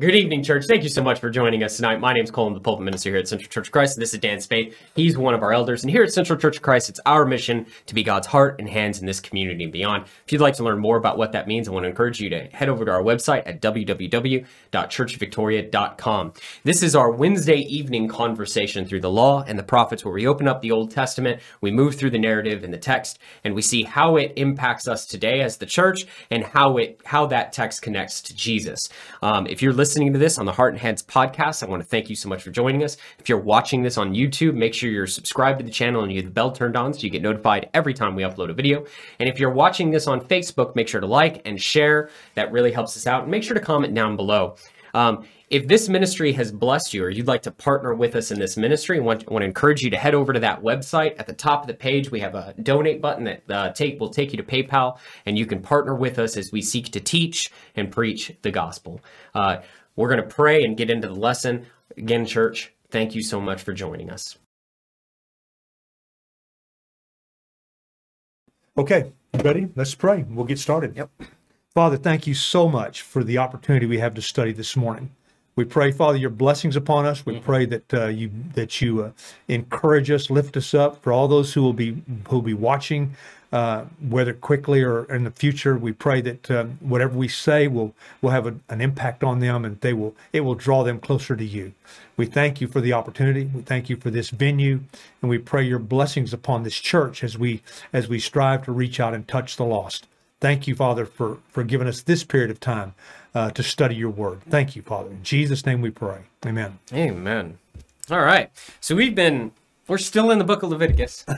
Good evening, church. Thank you so much for joining us tonight. My name is Colin, the pulpit minister here at Central Church of Christ. This is Dan Spade. He's one of our elders. And here at Central Church of Christ, it's our mission to be God's heart and hands in this community and beyond. If you'd like to learn more about what that means, I want to encourage you to head over to our website at www.churchvictoria.com. This is our Wednesday evening conversation through the law and the prophets, where we open up the Old Testament, we move through the narrative and the text, and we see how it impacts us today as the church and how it how that text connects to Jesus. Um, if you're listening to this on the Heart and Hands podcast, I want to thank you so much for joining us. If you're watching this on YouTube, make sure you're subscribed to the channel and you have the bell turned on so you get notified every time we upload a video. And if you're watching this on Facebook, make sure to like and share. That really helps us out. And make sure to comment down below. Um, if this ministry has blessed you or you'd like to partner with us in this ministry, I want, I want to encourage you to head over to that website. At the top of the page, we have a donate button that uh, take will take you to PayPal, and you can partner with us as we seek to teach and preach the gospel. Uh, we're going to pray and get into the lesson. Again, church, thank you so much for joining us. Okay, ready? Let's pray. We'll get started. Yep. Father, thank you so much for the opportunity we have to study this morning. We pray, Father, your blessings upon us. We pray that uh, you that you uh, encourage us, lift us up. For all those who will be who will be watching, uh, whether quickly or in the future, we pray that um, whatever we say will will have a, an impact on them, and they will it will draw them closer to you. We thank you for the opportunity. We thank you for this venue, and we pray your blessings upon this church as we as we strive to reach out and touch the lost. Thank you, Father, for for giving us this period of time uh, to study your word. Thank you, Father. In Jesus' name we pray. Amen. Amen. All right. So we've been we're still in the book of Leviticus.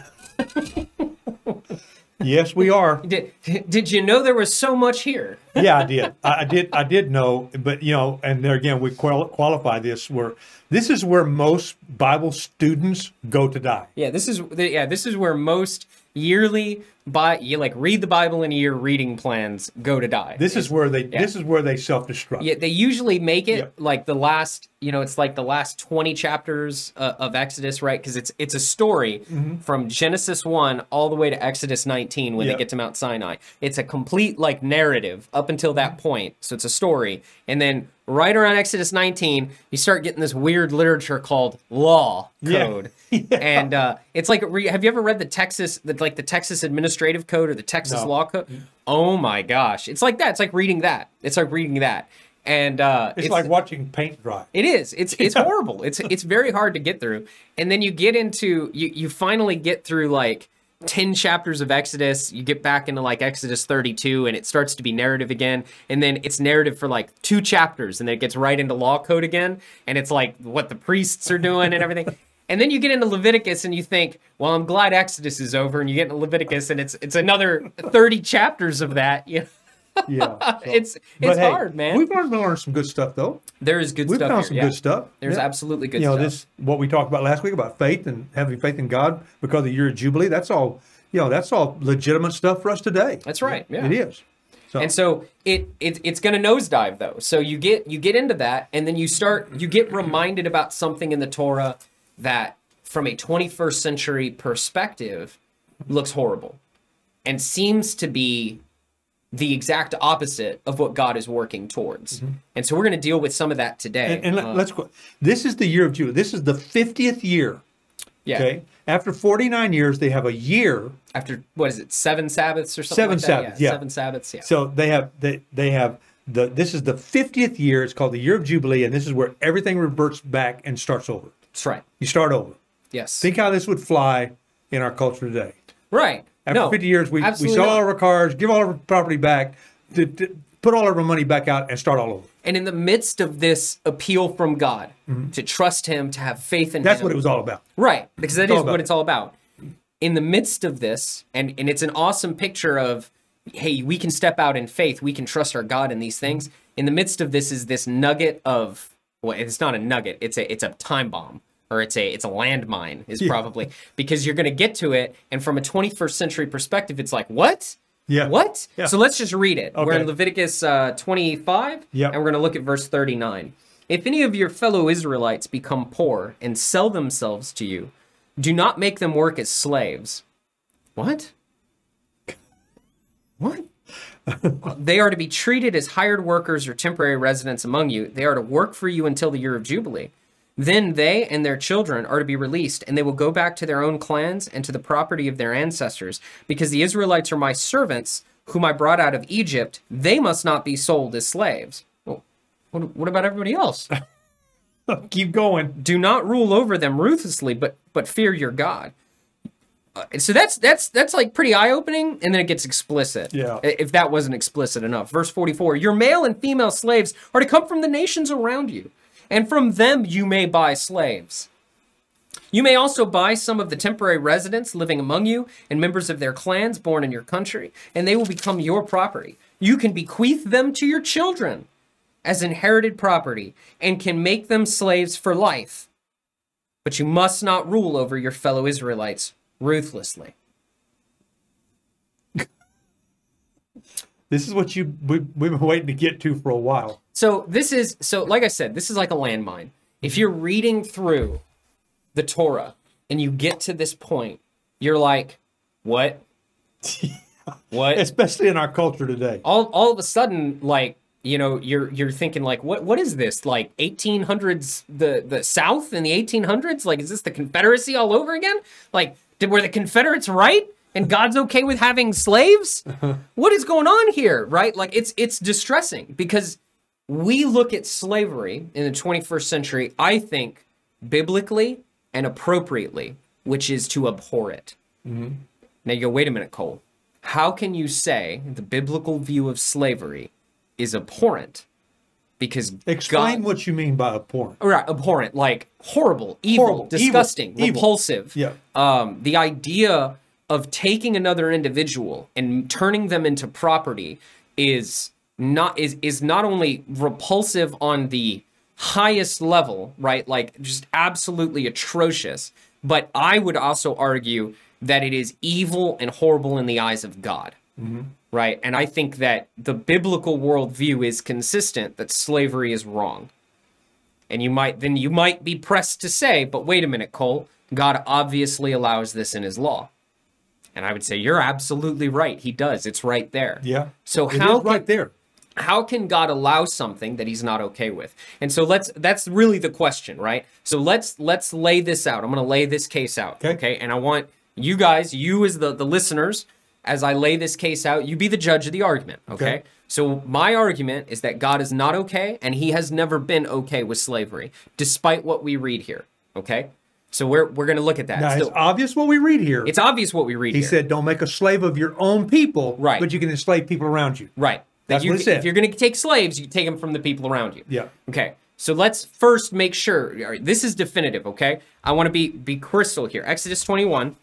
Yes, we are. Did did you know there was so much here? yeah, I did. I I did. I did know, but you know, and there again, we qual- qualify this where this is where most Bible students go to die. Yeah, this is yeah, this is where most yearly by you like read the Bible in a year reading plans go to die. This is where they. This is where they self destruct. Yeah, they usually make it Yep. like the last, you know, it's like the last 20 chapters uh, of Exodus, right? Because it's it's a story from Genesis 1 all the way to Exodus 19 when Yep. they get to Mount Sinai. It's a complete like narrative up until that point. So it's a story. And then right around Exodus 19, you start getting this weird literature called law Yeah. code. And uh, it's like, have you ever read the Texas, the, like the Texas Administrative Code or the Texas No. Law Code? Oh my gosh, it's like that. It's like reading that. It's like reading that. And uh, It's, like watching paint dry. it is. It's it's horrible. It's it's very hard to get through. And then you get into you you finally get through like 10 chapters of Exodus. You get back into like Exodus 32 and it starts to be narrative again. And then it's narrative for like two chapters and then it gets right into law code again and it's like what the priests are doing and everything. And then you get into Leviticus and you think, well, I'm glad Exodus is over and you get into Leviticus and it's it's another 30 chapters of that. You know? Yeah, so- It's it's hey, hard, man. We've learned, learned some good stuff though. there is good We've stuff found here, some yeah. good stuff. There's Yeah. absolutely good stuff. you know stuff. this what we talked about last week about faith and having faith in God because of your jubilee. That's all. You know, that's all legitimate stuff for us today. That's right, yeah. it is. So, And so it, it it's going to nosedive though. So you get you get into that, and then you start you get reminded about something in the Torah that, from a 21st century perspective, looks horrible, and seems to be the exact opposite of what God is working towards. And so we're going to deal with some of that today. Mm-hmm. and, and let, Uh, let's go. This is the year of Jubilee. This is the fiftieth year. yeah. Okay. After forty nine years, they have a year. After what is it? Seven Sabbaths or something. Seven like that? Sabbaths, yeah. Seven Sabbaths. Yeah. So they have they they have the this is the fiftieth year. It's called the year of Jubilee, and this is where everything reverts back and starts over. That's right. You start over. Yes. Think how this would fly in our culture today. right. After no, 50 years, we, we sell all of our cars, give all of our property back, to, to put all of our money back out, and start all over. And in the midst of this appeal from God to trust Him, to have faith in Mm-hmm. That's Him, what it was all about. right? Because that all is what it. it's all about. In the midst of this, and and it's an awesome picture of, hey, we can step out in faith, we can trust our God in these things. In the midst of this is this nugget of, well, it's not a nugget, it's a it's a time bomb. Or it's a it's a landmine is probably because you're going to get to it, and from a 21st century perspective, it's like what? Yeah. What? Yeah. So let's just read it. okay. We're in Leviticus uh, 25, Yep. and we're going to look at verse 39. If any of your fellow Israelites become poor and sell themselves to you, do not make them work as slaves. What? What? they are to be treated as hired workers or temporary residents among you. They are to work for you until the year of Jubilee. Then they and their children are to be released, and they will go back to their own clans and to the property of their ancestors, because the Israelites are my servants, whom I brought out of Egypt. They must not be sold as slaves. Well, what, what about everybody else? Keep going. Do not rule over them ruthlessly, but but fear your God. Uh, so that's that's that's like pretty eye opening, and then it gets explicit. Yeah. If that wasn't explicit enough, verse forty four: Your male and female slaves are to come from the nations around you, and from them you may buy slaves. You may also buy some of the temporary residents living among you and members of their clans born in your country, and they will become your property. You can bequeath them to your children as inherited property and can make them slaves for life. But you must not rule over your fellow Israelites ruthlessly. This is what you we, we've been waiting to get to for a while. So this is so like I said, this is like a landmine. If you're reading through the Torah and you get to this point, you're like, what? what? Especially in our culture today. all all of a sudden like you know you're you're thinking like what what is this like 1800s the the south in the 1800s like is this the confederacy all over again like did were the confederates right and god's okay with having slaves what is going on here right like it's it's distressing because we look at slavery in the 21st century i think biblically and appropriately which is to abhor it now you go, wait a minute, Cole. How can you say the biblical view of slavery is abhorrent? Because Explain God, what you mean by abhorrent. right, abhorrent, like horrible, evil, Horrible, disgusting, evil. repulsive. Yeah. Um, the idea of taking another individual and turning them into property is not is is not only repulsive on the highest level, right? Like just absolutely atrocious, but I would also argue that it is evil and horrible in the eyes of God. Mm-hmm. Right. And I think that the biblical worldview is consistent that slavery is wrong. And you might then you might be pressed to say, but wait a minute, Cole, God obviously allows this in his law. And I would say you're absolutely right. He does. It's right there. Yeah. So It how right can- there. how can God allow something that he's not okay with? And so let's that's really the question, right? So let's let's lay this out. I'm going to lay this case out, Okay. okay? And I want you guys, you as the the listeners, as I lay this case out, you be the judge of the argument, okay? Okay. So my argument is that God is not okay and he has never been okay with slavery despite what we read here, okay? So we're we're going to look at that. Now, it's obvious what we read here. it's obvious what we read here. he here. said, don't make a slave of your own people, Right. but you can enslave people around you. Right. That That's you, what it said. If you're going to take slaves, you take them from the people around you. Yeah. Okay. So let's first make sure right, this is definitive. Okay. I want to be be crystal here. Exodus 21.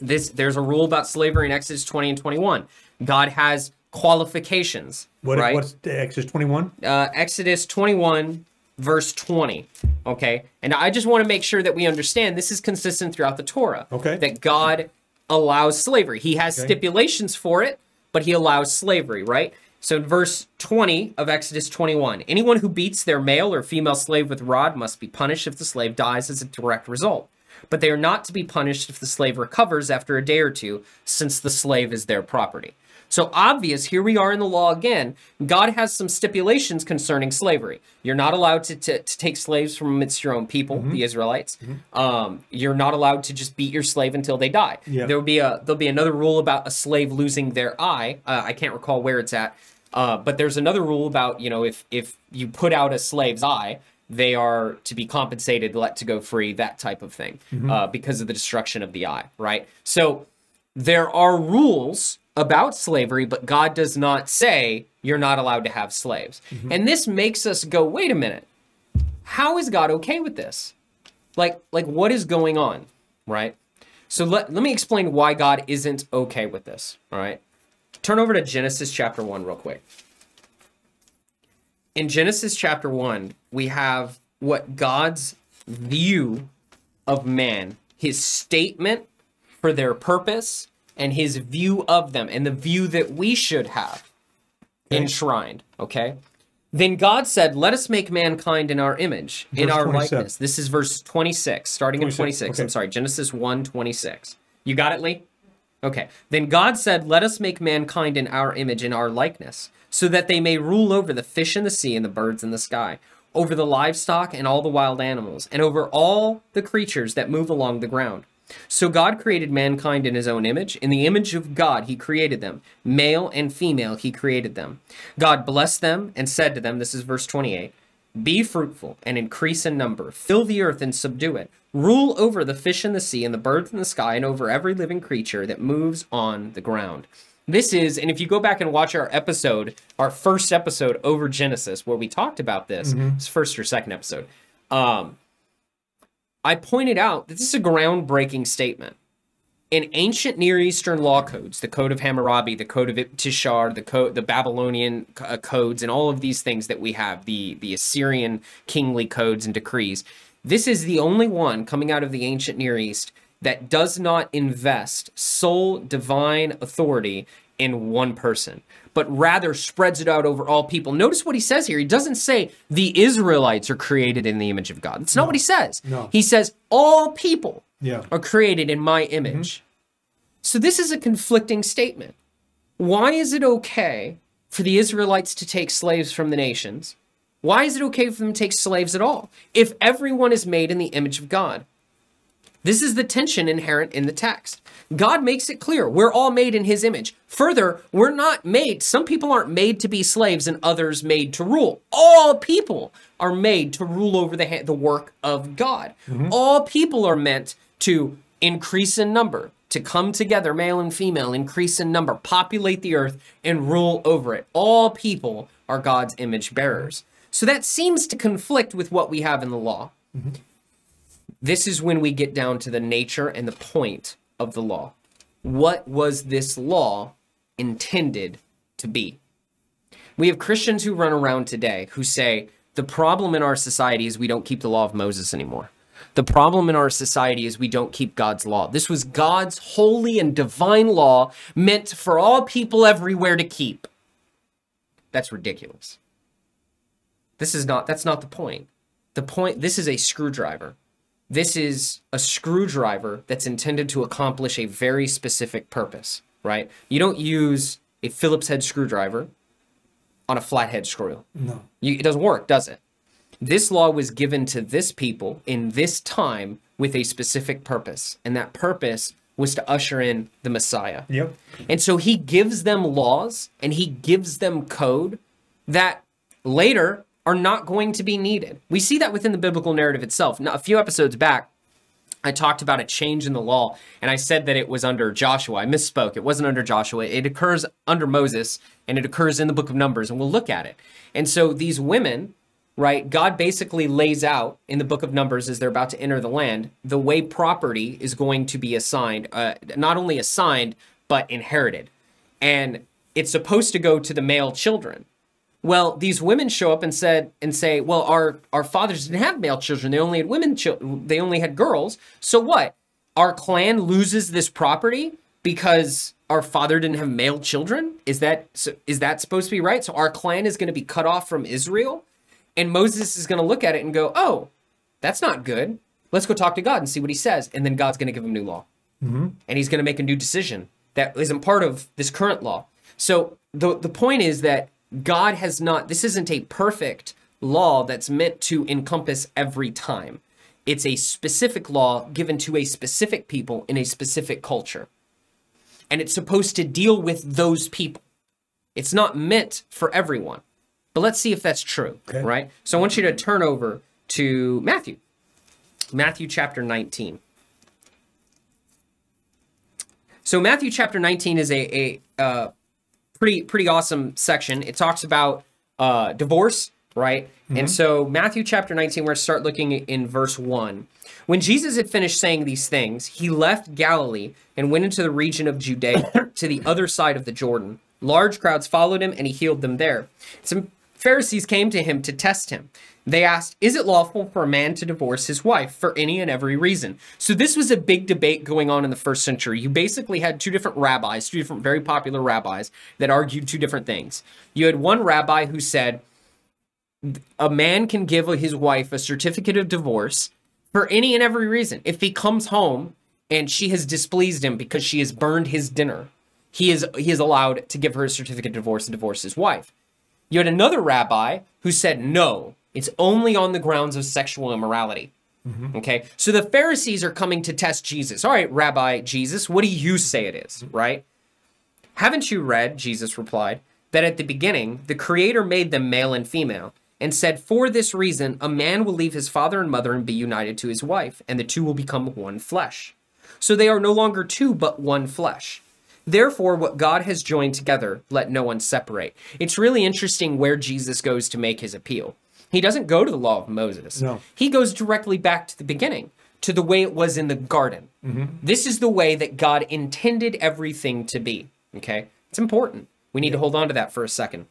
This there's a rule about slavery in Exodus 20 and 21. God has qualifications. What, right? What's Exodus 21? uh, Exodus 21, verse 20. Okay. And I just want to make sure that we understand this is consistent throughout the Torah. Okay. That God allows slavery. He has Okay. stipulations for it, but he allows slavery, right? So in verse 20 of Exodus 21, anyone who beats their male or female slave with rod must be punished if the slave dies as a direct result. But they are not to be punished if the slave recovers after a day or two, since the slave is their property. So obvious, here we are in the law again. God has some stipulations concerning slavery. You're not allowed to, to, to take slaves from amidst your own people, the Israelites. Um, you're not allowed to just beat your slave until they die. Yeah. There will be a there'll be another rule about a slave losing their eye. Uh, I can't recall where it's at, uh, but there's another rule about you know if if you put out a slave's eye, they are to be compensated, let to go free, that type of thing, uh, because of the destruction of the eye. Right. So there are rules about slavery, but God does not say you're not allowed to have slaves. Mm-hmm. And this makes us go, wait a minute. How is God okay with this? Like like what is going on, right? So let, let me explain why God isn't okay with this, all right? Turn over to Genesis chapter 1 real quick. In Genesis chapter 1, we have what God's view of man, his statement for their purpose, and his view of them, and the view that we should have enshrined, okay? Then God said, Let us make mankind in our image, in our 27. likeness. This is verse 26, starting in 26, 26. I'm sorry, Genesis 1 26. You got it, Lee? Okay. Then God said, Let us make mankind in our image, in our likeness, so that they may rule over the fish in the sea and the birds in the sky, over the livestock and all the wild animals, and over all the creatures that move along the ground. So God created mankind in his own image. In the image of God, he created them. Male and female, he created them. God blessed them and said to them, This is verse 28 Be fruitful and increase in number, fill the earth and subdue it. Rule over the fish in the sea and the birds in the sky, and over every living creature that moves on the ground. This is, and if you go back and watch our episode, our first episode over Genesis, where we talked about this, it's first or second episode. Um, I pointed out that this is a groundbreaking statement. In ancient Near Eastern law codes, the Code of Hammurabi, the Code of Tishar, the code, the Babylonian uh, codes, and all of these things that we have, the the Assyrian kingly codes and decrees, this is the only one coming out of the ancient Near East that does not invest sole divine authority in one person, but rather spreads it out over all people. Notice what he says here. He doesn't say the Israelites are created in the image of God. That's not what he says. No. He says all people Yeah. are created in my image. Mm-hmm. So this is a conflicting statement. Why is it okay for the Israelites to take slaves from the nations? Why is it okay for them to take slaves at all if everyone is made in the image of God? This is the tension inherent in the text. God makes it clear we're all made in his image. Further, we're not made, some people aren't made to be slaves and others made to rule. All people are made to rule over the, ha- the work of God. Mm-hmm. All people are meant to increase in number, to come together, male and female, increase in number, populate the earth, and rule over it. All people are God's image bearers. So that seems to conflict with what we have in the law. Mm-hmm. This is when we get down to the nature and the point of the law. What was this law intended to be? We have Christians who run around today who say the problem in our society is we don't keep the law of Moses anymore. The problem in our society is we don't keep God's law. This was God's holy and divine law meant for all people everywhere to keep. That's ridiculous. This is not that's not the point. The point this is a screwdriver. This is a screwdriver that's intended to accomplish a very specific purpose, right? You don't use a Phillips head screwdriver on a flathead screw. No. You, it doesn't work, does it? This law was given to this people in this time with a specific purpose, and that purpose was to usher in the Messiah. Yep. And so he gives them laws and he gives them code that later are not going to be needed. We see that within the biblical narrative itself. Now, a few episodes back, I talked about a change in the law and I said that it was under Joshua. I misspoke. It wasn't under Joshua. It occurs under Moses and it occurs in the book of Numbers, and we'll look at it. And so these women, right, God basically lays out in the book of Numbers as they're about to enter the land the way property is going to be assigned, uh, not only assigned, but inherited. And it's supposed to go to the male children. Well, these women show up and said and say, "Well, our our fathers didn't have male children; they only had women. Chil- they only had girls. So what? Our clan loses this property because our father didn't have male children. Is that so, is that supposed to be right? So our clan is going to be cut off from Israel, and Moses is going to look at it and go, "Oh, that's not good. Let's go talk to God and see what He says." And then God's going to give him new law, mm-hmm. and He's going to make a new decision that isn't part of this current law. So the the point is that God has not. This isn't a perfect law that's meant to encompass every time. It's a specific law given to a specific people in a specific culture. And it's supposed to deal with those people. It's not meant for everyone. But let's see if that's true, Okay. right? So I want you to turn over to Matthew. Matthew chapter 19. So Matthew chapter 19 is a, a uh, pretty pretty awesome section. It talks about uh, divorce, right? And so Matthew chapter 19, we're going to start looking in verse 1. When Jesus had finished saying these things, he left Galilee and went into the region of Judea to the other side of the Jordan. Large crowds followed him and he healed them there. Some Pharisees came to him to test him. They asked, Is it lawful for a man to divorce his wife for any and every reason? So, this was a big debate going on in the first century. You basically had two different rabbis, two different very popular rabbis that argued two different things. You had one rabbi who said, a man can give his wife a certificate of divorce for any and every reason. If he comes home and she has displeased him because she has burned his dinner. He is he is allowed to give her a certificate of divorce and divorce his wife. You had another rabbi who said no, it's only on the grounds of sexual immorality. Mm-hmm. Okay, so the Pharisees are coming to test Jesus. All right, Rabbi Jesus, what do you say it is, mm-hmm. right? Haven't you read, Jesus replied, that at the beginning the Creator made them male and female, and said, For this reason, a man will leave his father and mother and be united to his wife, and the two will become one flesh. So they are no longer two, but one flesh. Therefore, what God has joined together, let no one separate. It's really interesting where Jesus goes to make his appeal. He doesn't go to the law of Moses. No. He goes directly back to the beginning, to the way it was in the garden. Mm-hmm. This is the way that God intended everything to be. Okay? It's important. We need to hold on to that for a second.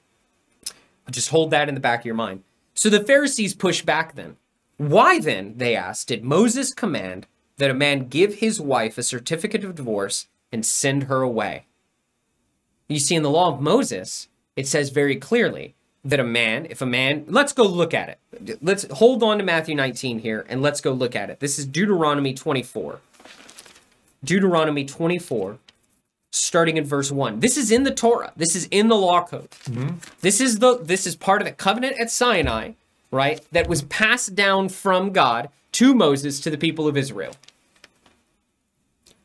Just hold that in the back of your mind. So the Pharisees push back then. Why then, they asked, did Moses command that a man give his wife a certificate of divorce and send her away? You see, in the law of Moses, it says very clearly that a man, if a man, let's go look at it. Let's hold on to Matthew 19 here and let's go look at it. This is Deuteronomy 24. Deuteronomy 24, starting in verse 1. This is in the Torah. This is in the law code. Mm-hmm. This is the this is part of the covenant at Sinai, right? That was passed down from God to Moses to the people of Israel.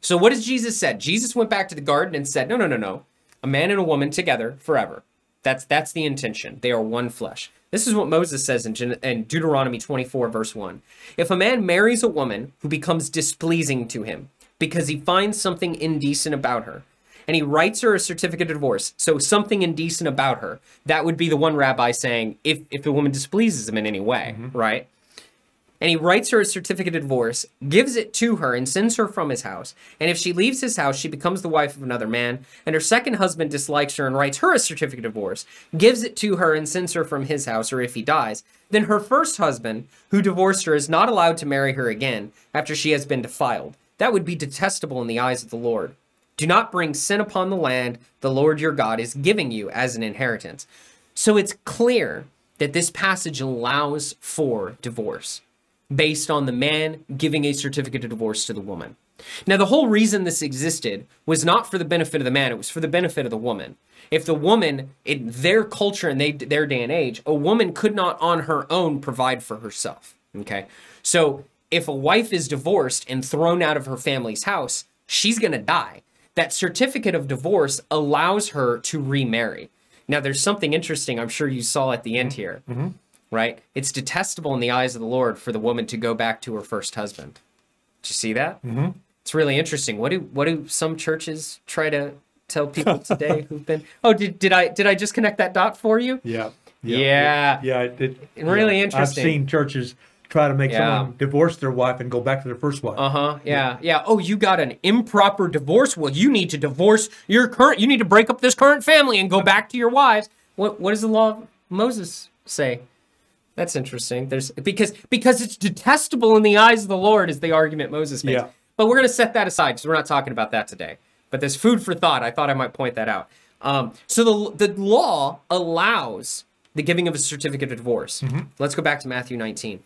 So what does Jesus said? Jesus went back to the garden and said, "No, no, no, no. A man and a woman together forever. That's that's the intention. They are one flesh." This is what Moses says in, Gen- in Deuteronomy 24 verse 1. If a man marries a woman who becomes displeasing to him because he finds something indecent about her, and he writes her a certificate of divorce, so something indecent about her, that would be the one rabbi saying if if the woman displeases him in any way, mm-hmm. right? And he writes her a certificate of divorce, gives it to her, and sends her from his house. And if she leaves his house, she becomes the wife of another man, and her second husband dislikes her and writes her a certificate of divorce, gives it to her, and sends her from his house, or if he dies, then her first husband, who divorced her, is not allowed to marry her again after she has been defiled. That would be detestable in the eyes of the Lord. Do not bring sin upon the land the Lord your God is giving you as an inheritance. So it's clear that this passage allows for divorce based on the man giving a certificate of divorce to the woman. Now, the whole reason this existed was not for the benefit of the man, it was for the benefit of the woman. If the woman, in their culture and they, their day and age, a woman could not on her own provide for herself. Okay. So if a wife is divorced and thrown out of her family's house, she's going to die. That certificate of divorce allows her to remarry. Now, there's something interesting I'm sure you saw at the end here mm-hmm. Right? It's detestable in the eyes of the Lord for the woman to go back to her first husband. Did you see that? Mm-hmm. It's really interesting. What do what do some churches try to tell people today who've been? Oh, did did I did I just connect that dot for you? Yeah. Yeah. Yeah. it- it- Really yeah. interesting. I've seen churches try to make Yeah. someone divorce their wife and go back to their first wife. Uh huh. Yeah. Yeah. Oh, you got an improper divorce. Well, you need to divorce your current. You need to break up this current family and go back to your wives. What What does the law of Moses say? That's interesting. There's because because it's detestable in the eyes of the Lord is the argument Moses makes. Yeah. But we're gonna set that aside because we're not talking about that today. But there's food for thought. I thought I might point that out. Um, so the the law allows the giving of a certificate of divorce. Let's go back to Matthew 19.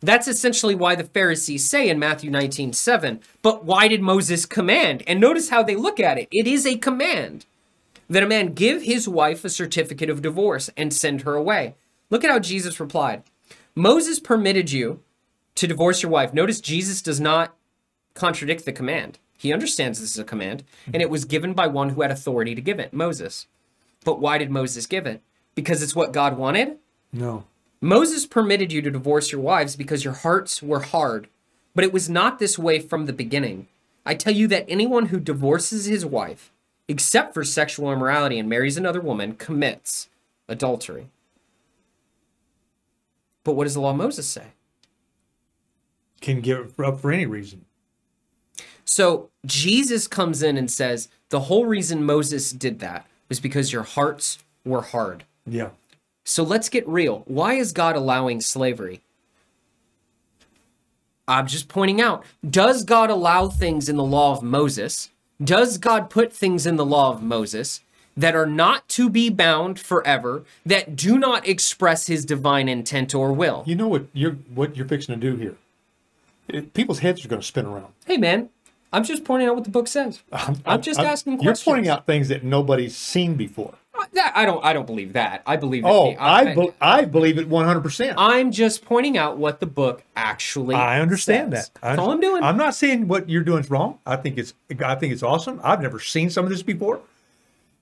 That's essentially why the Pharisees say in Matthew 19, 7, but why did Moses command? And notice how they look at it. It is a command that a man give his wife a certificate of divorce and send her away. Look at how Jesus replied Moses permitted you to divorce your wife. Notice Jesus does not contradict the command. He understands this is a command, and it was given by one who had authority to give it, Moses. But why did Moses give it? Because it's what God wanted? No. Moses permitted you to divorce your wives because your hearts were hard, but it was not this way from the beginning. I tell you that anyone who divorces his wife, except for sexual immorality, and marries another woman, commits adultery. But what does the law of Moses say? Can give up for any reason. So Jesus comes in and says the whole reason Moses did that was because your hearts were hard. Yeah. So let's get real. Why is God allowing slavery? I'm just pointing out. Does God allow things in the law of Moses? Does God put things in the law of Moses that are not to be bound forever, that do not express his divine intent or will? You know what you're what you're fixing to do here. It- people's heads are going to spin around. Hey, man, I'm just pointing out what the book says. I'm, just asking You're pointing out things that nobody's seen before. Uh, that- I don't. I don't believe that. I believe. Oh, the- I, be- I believe it 100%. I'm just pointing out what the book actually. I understand says. that. I That's all I'm doing. I'm not saying what you're doing is wrong. I think it's I think it's awesome. I've never seen some of this before,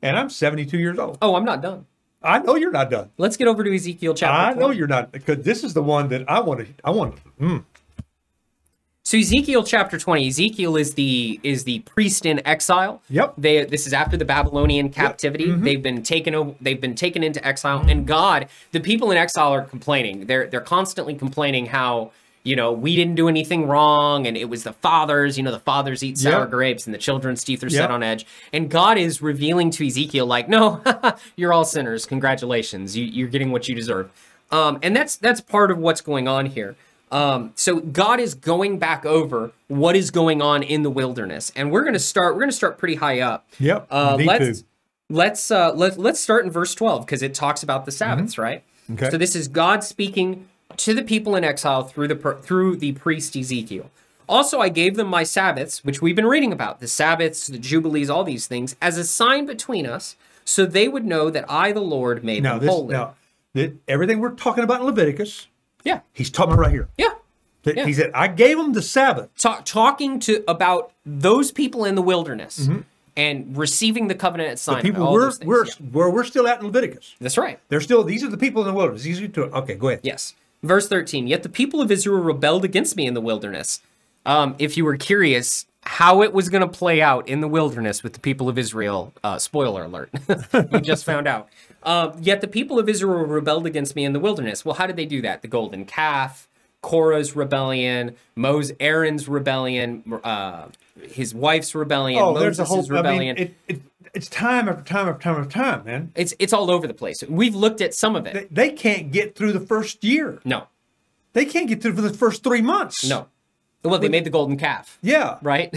and I'm 72 years old. oh, I'm not done. I know you're not done. Let's get over to Ezekiel chapter. I know you're not because this is the one that I want to. I want. Mm, So Ezekiel chapter 20. Ezekiel is the is the priest in exile. Yep. They this is after the Babylonian captivity. Mm-hmm. They've been taken over they've been taken into exile and God, the people in exile are complaining. They're they're constantly complaining how you know, we didn't do anything wrong, and it was the fathers. You know, the fathers eat sour Yep. grapes, and the children's teeth are Yep. set on edge. And God is revealing to Ezekiel, like, no, you're all sinners. Congratulations, you, you're getting what you deserve. Um, and that's that's part of what's going on here. Um, so God is going back over what is going on in the wilderness, and we're going to start. We're going to start pretty high up. Yep, Uh, let's let's uh, let let's start in verse twelve because it talks about the Sabbaths, right? Mm-hmm. Okay. So this is God speaking to the people in exile through the through the priest Ezekiel. Also, I gave them my Sabbaths, which we've been reading about the Sabbaths, the Jubilees, all these things, as a sign between us, so they would know that I, the Lord, made now them this holy. now that everything we're talking about in Leviticus, Yeah, he's talking about right here. yeah. That Yeah. He said, "I gave them the Sabbath." Ta- talking to about those people in the wilderness and receiving the covenant at Sinai. Mm-hmm. People we're we're yeah. where we're still at in Leviticus. That's right. They're still these are the people in the wilderness. These are to okay. Go ahead. Yes. Verse 13 Yet the people of Israel rebelled against me in the wilderness. Um, if you were curious how it was going to play out in the wilderness with the people of Israel, uh, spoiler alert, you just found out. Um, Yet the people of Israel rebelled against me in the wilderness. Well, how did they do that? The golden calf, Korah's rebellion, Moses, Aaron's rebellion, uh, his wife's rebellion, Oh, Moses' whole. rebellion. I mean, it, it, it's time after time after time after time, man. it's it's all over the place. We've looked at some of it. They, they can't get through the first year. no, They can't get through for the first three months. no. Well, they made the golden calf, Yeah. right?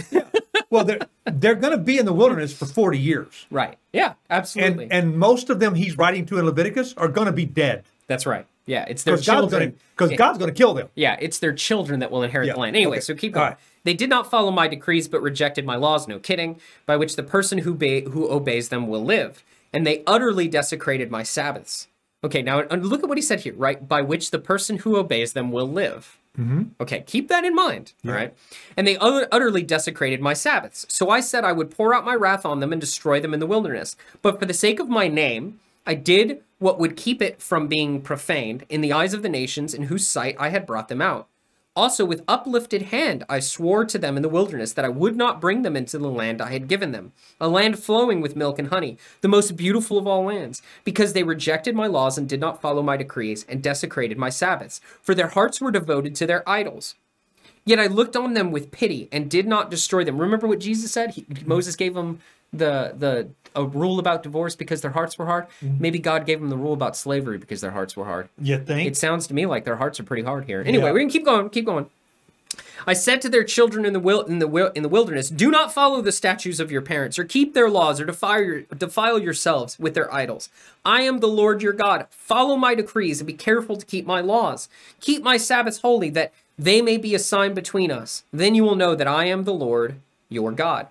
Well, they're they're going to be in the wilderness for forty years, right. Yeah, absolutely. and and most of them he's writing to in Leviticus are going to be dead That's right. Yeah, it's their children. because God's going to kill them. yeah, it's their children that will inherit Yeah, the land. Anyway, okay, so keep going. right. They did not follow my decrees, but rejected my laws. No kidding. By which the person who ba- who obeys them will live, and they utterly desecrated my Sabbaths. Okay, now look at what he said here. Right, by which the person who obeys them will live. Mm-hmm. Okay, keep that in mind. All right, and they utter- utterly desecrated my Sabbaths. So I said I would pour out my wrath on them and destroy them in the wilderness. But for the sake of my name, I did what would keep it from being profaned in the eyes of the nations in whose sight I had brought them out. Also, with uplifted hand, I swore to them in the wilderness that I would not bring them into the land I had given them, a land flowing with milk and honey, the most beautiful of all lands, because they rejected my laws and did not follow my decrees and desecrated my Sabbaths, for their hearts were devoted to their idols. Yet I looked on them with pity and did not destroy them. Remember what Jesus said? He, Moses gave them the the a rule about divorce because their hearts were hard. Mm-hmm. Maybe God gave them the rule about slavery because their hearts were hard. You think? It sounds to me like their hearts are pretty hard here. Anyway, Yeah. we're gonna keep going. Keep going. I said to their children in the wil- in the wil- in the wilderness, "Do not follow the statutes of your parents, or keep their laws, or defile your, defile yourselves with their idols. I am the Lord your God. Follow my decrees and be careful to keep my laws. Keep my Sabbaths holy, that they may be a sign between us. Then you will know that I am the Lord your God."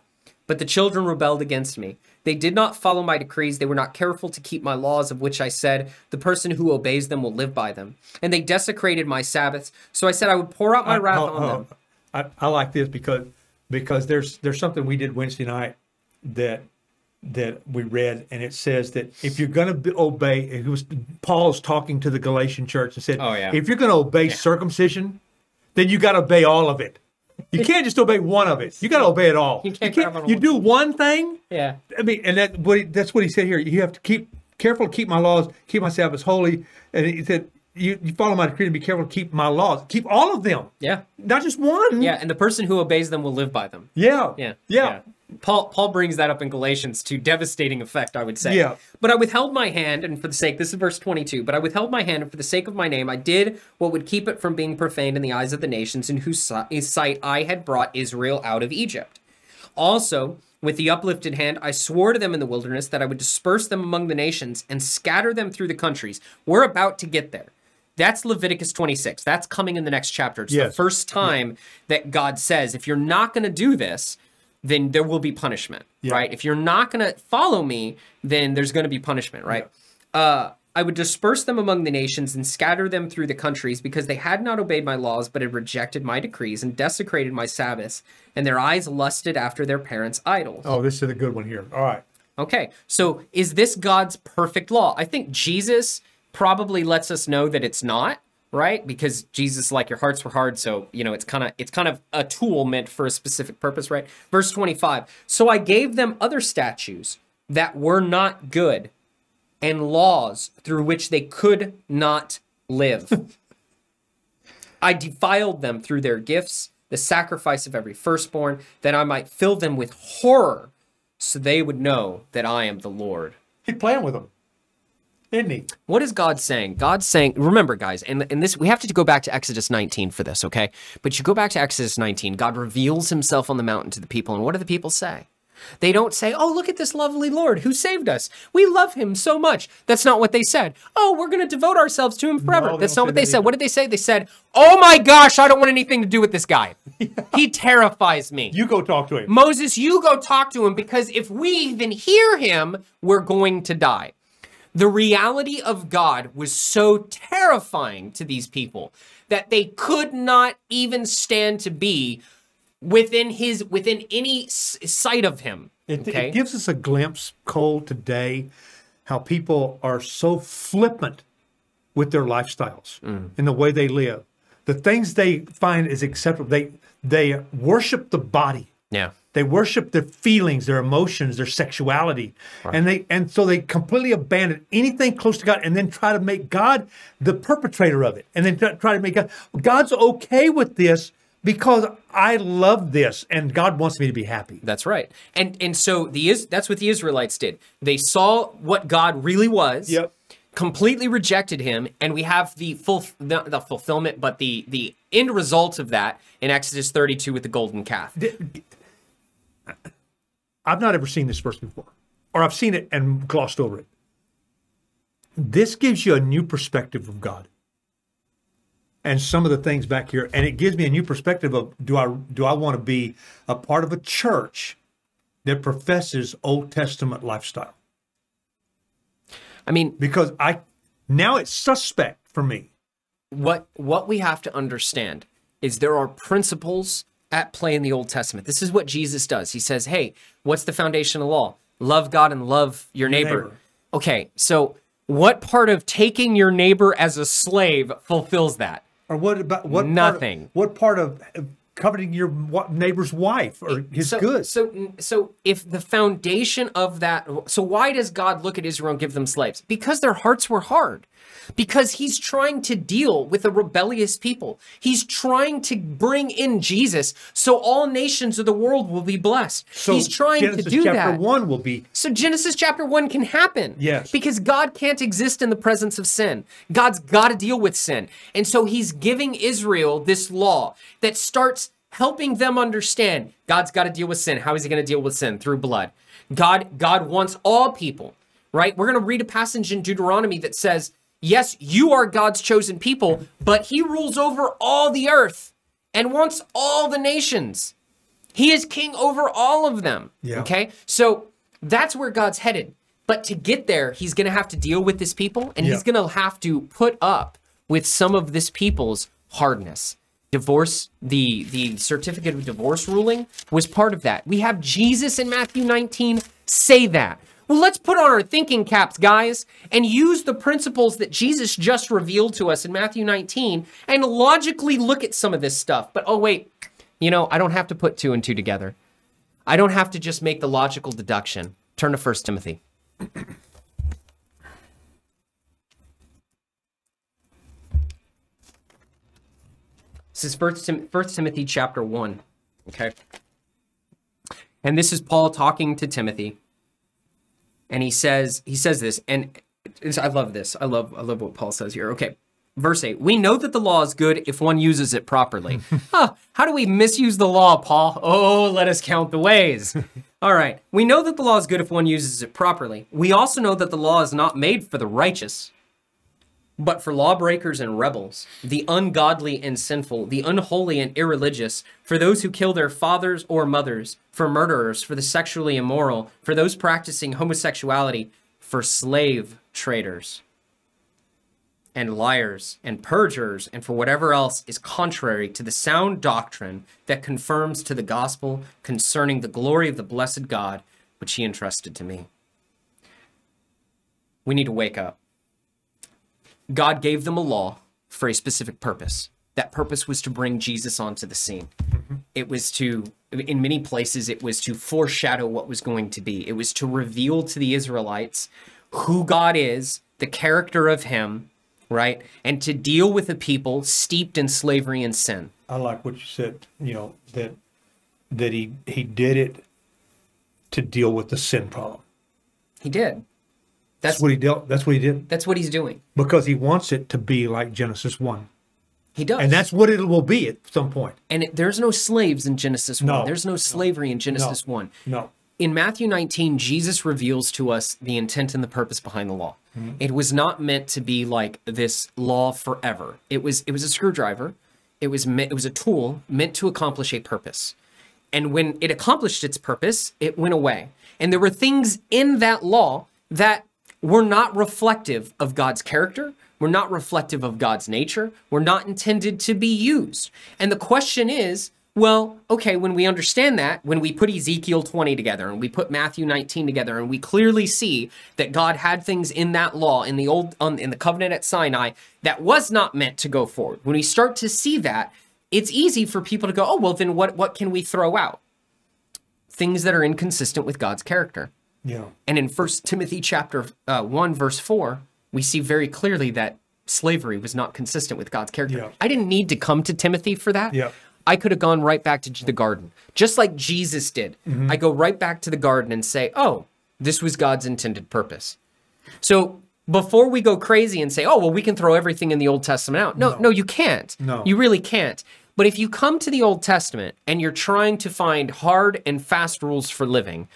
But the children rebelled against me. They did not follow my decrees. They were not careful to keep my laws, of which I said, The person who obeys them will live by them. And they desecrated my Sabbaths. So I said I would pour out my I- wrath oh, on oh, them. I, I like this because because there's there's something we did Wednesday night that that we read and it says that if you're going to obey it was Paul's talking to the Galatian church and said Oh, yeah. if you're going to obey circumcision then you got to obey all of it. You can't just obey one of it. You got to obey it all. You can't grab on you do one thing Yeah. I mean, and that what he, that's what he said here. You have to keep careful to keep my laws, keep my Sabbaths holy. And he said, you, you follow my decree and be careful to keep my laws. Keep all of them, Yeah. not just one. Yeah. And the person who obeys them will live by them. yeah, Yeah. yeah. Paul Paul brings that up in Galatians to devastating effect, I would say. Yeah. But I withheld my hand, and for the sake, this is verse 22, but I withheld my hand, and for the sake of my name, I did what would keep it from being profaned in the eyes of the nations in whose sight I had brought Israel out of Egypt. Also, with the uplifted hand, I swore to them in the wilderness that I would disperse them among the nations and scatter them through the countries. We're about to get there. That's Leviticus 26. That's coming in the next chapter. It's the first time that God says, if you're not going to do this, then there will be punishment, Yeah. right? If you're not going to follow me, then there's going to be punishment, right? Uh, I would disperse them among the nations and scatter them through the countries because they had not obeyed my laws, but had rejected my decrees and desecrated my Sabbaths, and their eyes lusted after their parents' idols. Oh, this is a good one here. All right. Okay, so is this God's perfect law? I think Jesus probably lets us know that it's not, right? Because Jesus, like your hearts were hard, so you know it's kind of it's kind of a tool meant for a specific purpose, right? Verse twenty-five. So I gave them other statues that were not good, and laws through which they could not live. I defiled them through their gifts, the sacrifice of every firstborn, that I might fill them with horror, so they would know that I am the Lord. He's playing with them, isn't he? What is God saying? God's saying, remember, guys, and, and this we have to go back to Exodus 19 for this, okay? But you go back to Exodus 19, God reveals himself on the mountain to the people, and what do the people say? They don't say, Oh, look at this lovely Lord who saved us. We love him so much. That's not what they said. Oh, we're going to devote ourselves to him forever. they That's don't what they that said. either. What did they say? They said, Oh my gosh, I don't want anything to do with this guy. He terrifies me. You go talk to him. Moses, you go talk to him because if we even hear him, we're going to die. The reality of God was so terrifying to these people that they could not even stand to be within his within any s- sight of him. It, okay, it gives us a glimpse, Cole, today, how people are so flippant with their lifestyles mm. and the way they live. The things they find is acceptable. They they worship the body. yeah, They worship their feelings, their emotions, their sexuality, and they and so they completely abandon anything close to God, and then try to make God the perpetrator of it, and then try try to make God God's okay with this because I love this, and God wants me to be happy. that's right. And and so the is that's what the Israelites did. They saw what God really was. Yep. completely rejected him and we have the full the, the fulfillment but the the end result of that in exodus 32 with the golden calf I've not ever seen this verse before, or I've seen it and glossed over it. This gives you a new perspective of God, and some of the things back here, and it gives me a new perspective of do I do I want to be a part of a church that professes Old Testament lifestyle? i mean Because I now it's suspect for me. what what we have to understand is there are principles at play in the Old Testament. This is what Jesus does. He says, "Hey, what's the foundation of law? Love God and love your neighbor." neighbor. Okay, so what part of taking your neighbor as a slave fulfills that? Or what about what Nothing. Part of, what part of coveting your neighbor's wife or his so, goods? So, so if the foundation of that, so why does God look at Israel and give them slaves? Because their hearts were hard. Because He's trying to deal with a rebellious people. He's trying to bring in Jesus, so all nations of the world will be blessed. So he's trying Genesis to do chapter that. one will be So Genesis chapter 1 can happen. Yes. Because God can't exist in the presence of sin. God's got to deal with sin. And so he's giving Israel this law that starts helping them understand God's got to deal with sin. How is he going to deal with sin? Through blood. God God wants all people, right? We're going to read a passage in Deuteronomy that says, "Yes, you are God's chosen people, but he rules over all the earth and wants all the nations." He is king over all of them. Yeah. Okay. So that's where God's headed. But to get there, he's going to have to deal with this people and he's going to have to put up with some of this people's hardness. Divorce, the the certificate of divorce ruling was part of that. We have Jesus in Matthew 19 say that. Well, let's put on our thinking caps, guys, and use the principles that Jesus just revealed to us in Matthew 19 and logically look at some of this stuff. But oh, wait, you know, I don't have to put two and two together. I don't have to just make the logical deduction. Turn to 1 Timothy. This is 1 Tim- Timothy chapter 1. Okay. And this is Paul talking to Timothy. And he says, he says this, and it's- I love this. I love I love what Paul says here. Okay. Verse 8. We know that the law is good if one uses it properly. huh, how do we misuse the law, Paul? Oh, let us count the ways. All right. We know that the law is good if one uses it properly. We also know that the law is not made for the righteous, But for lawbreakers and rebels, the ungodly and sinful, the unholy and irreligious, for those who kill their fathers or mothers, for murderers, for the sexually immoral, for those practicing homosexuality, for slave traders and liars and perjurers, and for whatever else is contrary to the sound doctrine that confirms to the gospel concerning the glory of the blessed God, which he entrusted to me. We need to wake up. God gave them a law for a specific purpose. That purpose was to bring Jesus onto the scene. Mm-hmm. It was to, in many places, it was to foreshadow what was going to be. It was to reveal to the Israelites who God is, the character of Him, right? And to deal with a people steeped in slavery and sin. I like what you said, you know, that that he he did it to deal with the sin problem. He did. That's what he dealt that's what he did that's what he's doing. because he wants it to be like Genesis 1. He does. And that's what it will be at some point. and it, there's no slaves in Genesis 1. No. There's no slavery in Genesis 1. No. in Matthew 19, Jesus reveals to us the intent and the purpose behind the law. Mm-hmm. It was not meant to be like this law forever. It was it was a screwdriver. It was meant, it was a tool meant to accomplish a purpose. And when it accomplished its purpose, it went away. And there were things in that law that were not reflective of God's character, We're not reflective of God's nature, We're not intended to be used. And the question is, well, okay, when we understand that, when we put Ezekiel 20 together and we put Matthew 19 together and we clearly see that God had things in that law in the old um, in the covenant at Sinai that was not meant to go forward. When we start to see that, it's easy for people to go, "Oh, well then what what can we throw out?" Things that are inconsistent with God's character. Yeah. And in First Timothy chapter uh, 1 verse 4, we see very clearly that slavery was not consistent with God's character. Yeah. I didn't need to come to Timothy for that. Yeah. I could have gone right back to the garden, just like Jesus did. Mm-hmm. I go right back to the garden and say, "Oh, this was God's intended purpose." So, before we go crazy and say, "Oh, well, we can throw everything in the Old Testament out." No, no, you can't. No. You really can't. But if you come to the Old Testament and you're trying to find hard and fast rules for living,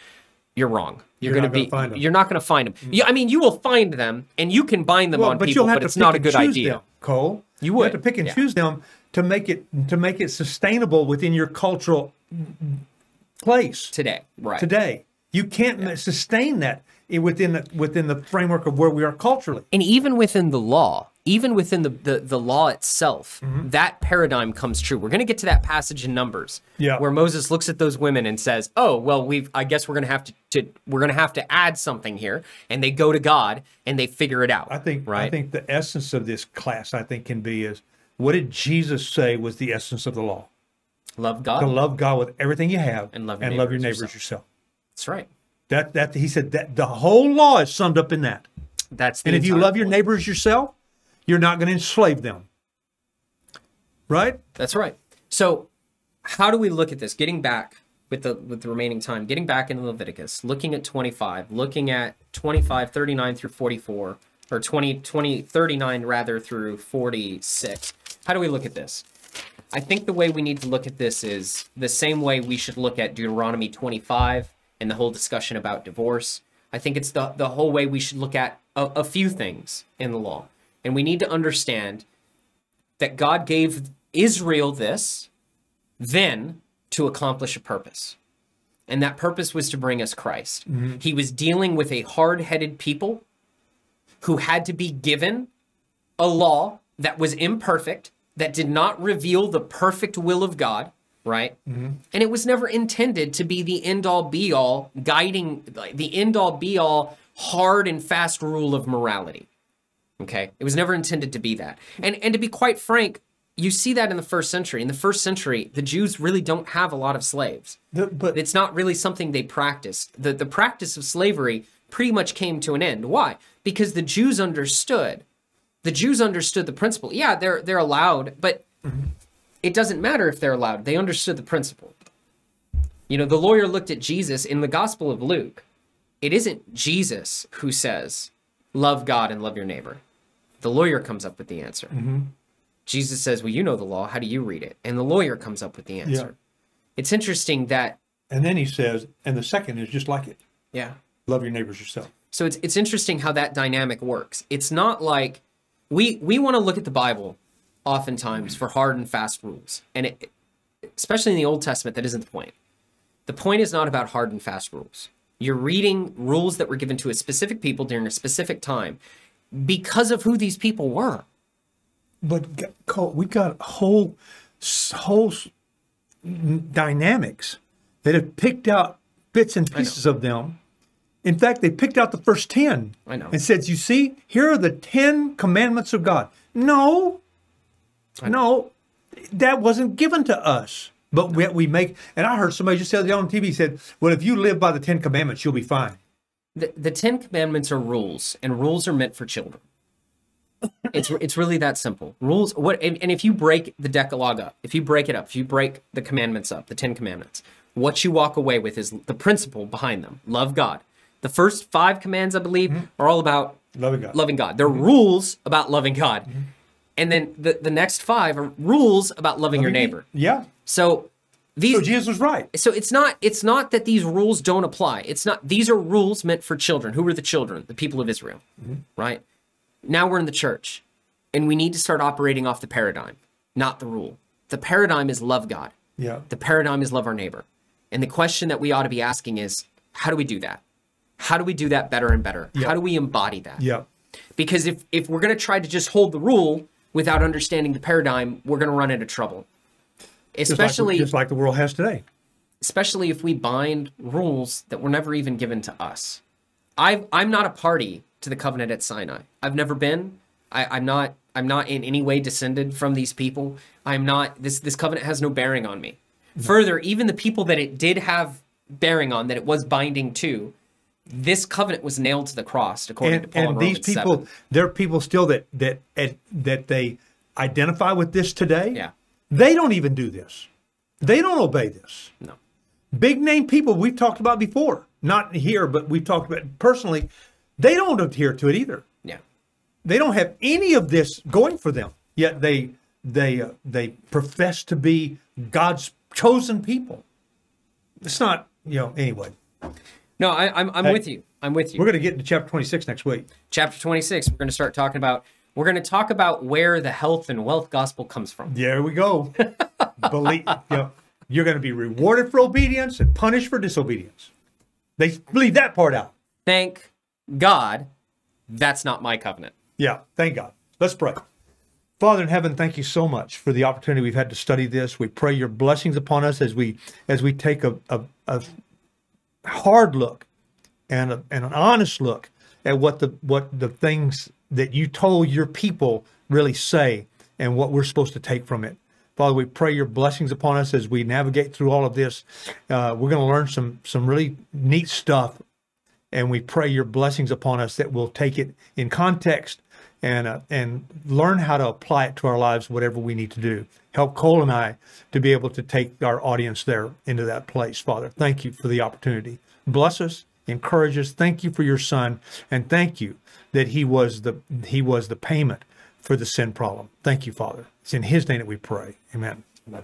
you're wrong. You're, You're going to be. You're not going to find them. Mm. You, I mean, you will find them, and you can bind them Well, on but people, but it's not a good idea. them, Cole. You have to pick and yeah. choose them to make it to make it sustainable within your cultural place today, right? today. You can't ma- sustain that within the, within the framework of where we are culturally. and even within the law even within the the, the law itself mm-hmm. that paradigm comes true we're going to get to that passage in numbers Yeah. where moses looks at those women and says oh well we've i guess we're going to have to, to we're going to have to add something here and they go to god and they figure it out I think right I think the essence of this class I think can be is what did Jesus say was the essence of the law? love god To love God with everything you have And love your and love your neighbors neighbors yourself. that's right That that he said that the whole law is summed up in that. that's the And if you love your neighbors yourself, you're not going to enslave them. Right? That's right. So, how do we look at this? Getting back with the with the remaining time, getting back into Leviticus, looking at 25, looking at 25, 39 through 44, or 20, 20 39 rather through 46. How do we look at this? I think the way we need to look at this is the same way we should look at Deuteronomy 25 and the whole discussion about divorce. I think it's the, the whole way we should look at a, a few things in the law. And we need to understand that God gave Israel this then to accomplish a purpose. And that purpose was to bring us Christ. Mm-hmm. He was dealing with a hard headed people who had to be given a law that was imperfect, that did not reveal the perfect will of God, right? Mm-hmm. And it was never intended to be the end all be all guiding, the end all be all hard and fast rule of morality. Okay. It was never intended to be that. And and to be quite frank, you see that in the first century. In the first century, the Jews really don't have a lot of slaves. The- but It's not really something they practiced. The the practice of slavery pretty much came to an end. Why? Because the Jews understood. The Jews understood the principle. Yeah, they're they're allowed, but mm-hmm. it doesn't matter if they're allowed. They understood the principle. You know, the lawyer looked at Jesus in the Gospel of Luke. It isn't Jesus who says, "Love God and love your neighbor." The lawyer comes up with the answer. Mm-hmm. Jesus says, Well, you know the law. How do you read it? And the lawyer comes up with the answer. It's interesting that, and then he says, and the second is just like it. yeah. Love your neighbors yourself. So it's, it's interesting how that dynamic works. It's not like we we want to look at the Bible oftentimes for hard and fast rules, and it, especially in the Old Testament, that isn't the point. The point is not about hard and fast rules. You're reading rules that were given to a specific people during a specific time because of who these people were. But Cole, we got whole whole dynamics that have picked out bits and pieces of them. In fact, they picked out the first ten. I know. And said, "You see, here are the ten commandments of God." No, no, that wasn't given to us. But we, we make, and I heard somebody just the other day on TV said, "Well, if you live by the Ten Commandments, you'll be fine." The, the Ten Commandments are rules, and rules are meant for children. It's it's really that simple. Rules. What and, and if you break the Decalogue up, if you break it up, if you break the commandments up, the Ten Commandments, what you walk away with is the principle behind them: love God. The first five commands, I believe, mm-hmm. are all about Loving God. loving God. They're mm-hmm. rules about loving God, mm-hmm. and then the the next five are rules about loving your neighbor. Yeah. So these So Jesus was right. so it's not it's not that these rules don't apply. It's not these are rules meant for children. Who were the children? The people of israel mm-hmm. right? Now we're in the church and we need to start operating off the paradigm not the rule. The paradigm is love god. Yeah. the paradigm is love our neighbor. And the question that we ought to be asking is how do we do that? How do we do that better and better? How do we embody that? Yeah. because if if we're going to try to just hold the rule without understanding the paradigm we're going to run into trouble Just like- especially just like the world has today. especially if we bind rules that were never even given to us. i I'm not a party to the covenant at Sinai. I've never been. I, I'm not. I'm not in any way descended from these people. I'm not. This this covenant has no bearing on me. Further, even the people that it did have bearing on, that it was binding to, this covenant was nailed to the cross, according to and, Paul. and in these people 7. there are people still that that, that they identify with this today Yeah. They don't even do this they don't obey this No. big name people we've talked about before not here but we've talked about personally they don't adhere to it either Yeah. they don't have any of this going for them yet they they uh, they profess to be god's chosen people it's not you know anyway No, I, I'm I'm Hey. with you. I'm with you. we're going to get into chapter 26 next week Chapter 26. We're going to start talking about. We're going to talk about where the health and wealth gospel comes from. There we go. Believe, you know, you're going to be rewarded for obedience and punished for disobedience. They leave that part out. Thank God, that's not my covenant. Yeah, thank God. Let's pray. Father in heaven, thank you so much for the opportunity we've had to study this. We pray your blessings upon us as we as we take a, a, a hard look and, a, and an honest look at what the what the things that you told your people really say and what we're supposed to take from it. Father, we pray your blessings upon us as we navigate through all of this. Uh, we're going to learn some some really neat stuff and we pray your blessings upon us that we'll take it in context and uh, and learn how to apply it to our lives whatever we need to do help cole and i to be able to take our audience there into that place father thank you for the opportunity bless us encourage us. Thank you for your son and thank you that he was the he was the payment for the sin problem. Thank you father. It's in his name that we pray. Amen. Amen.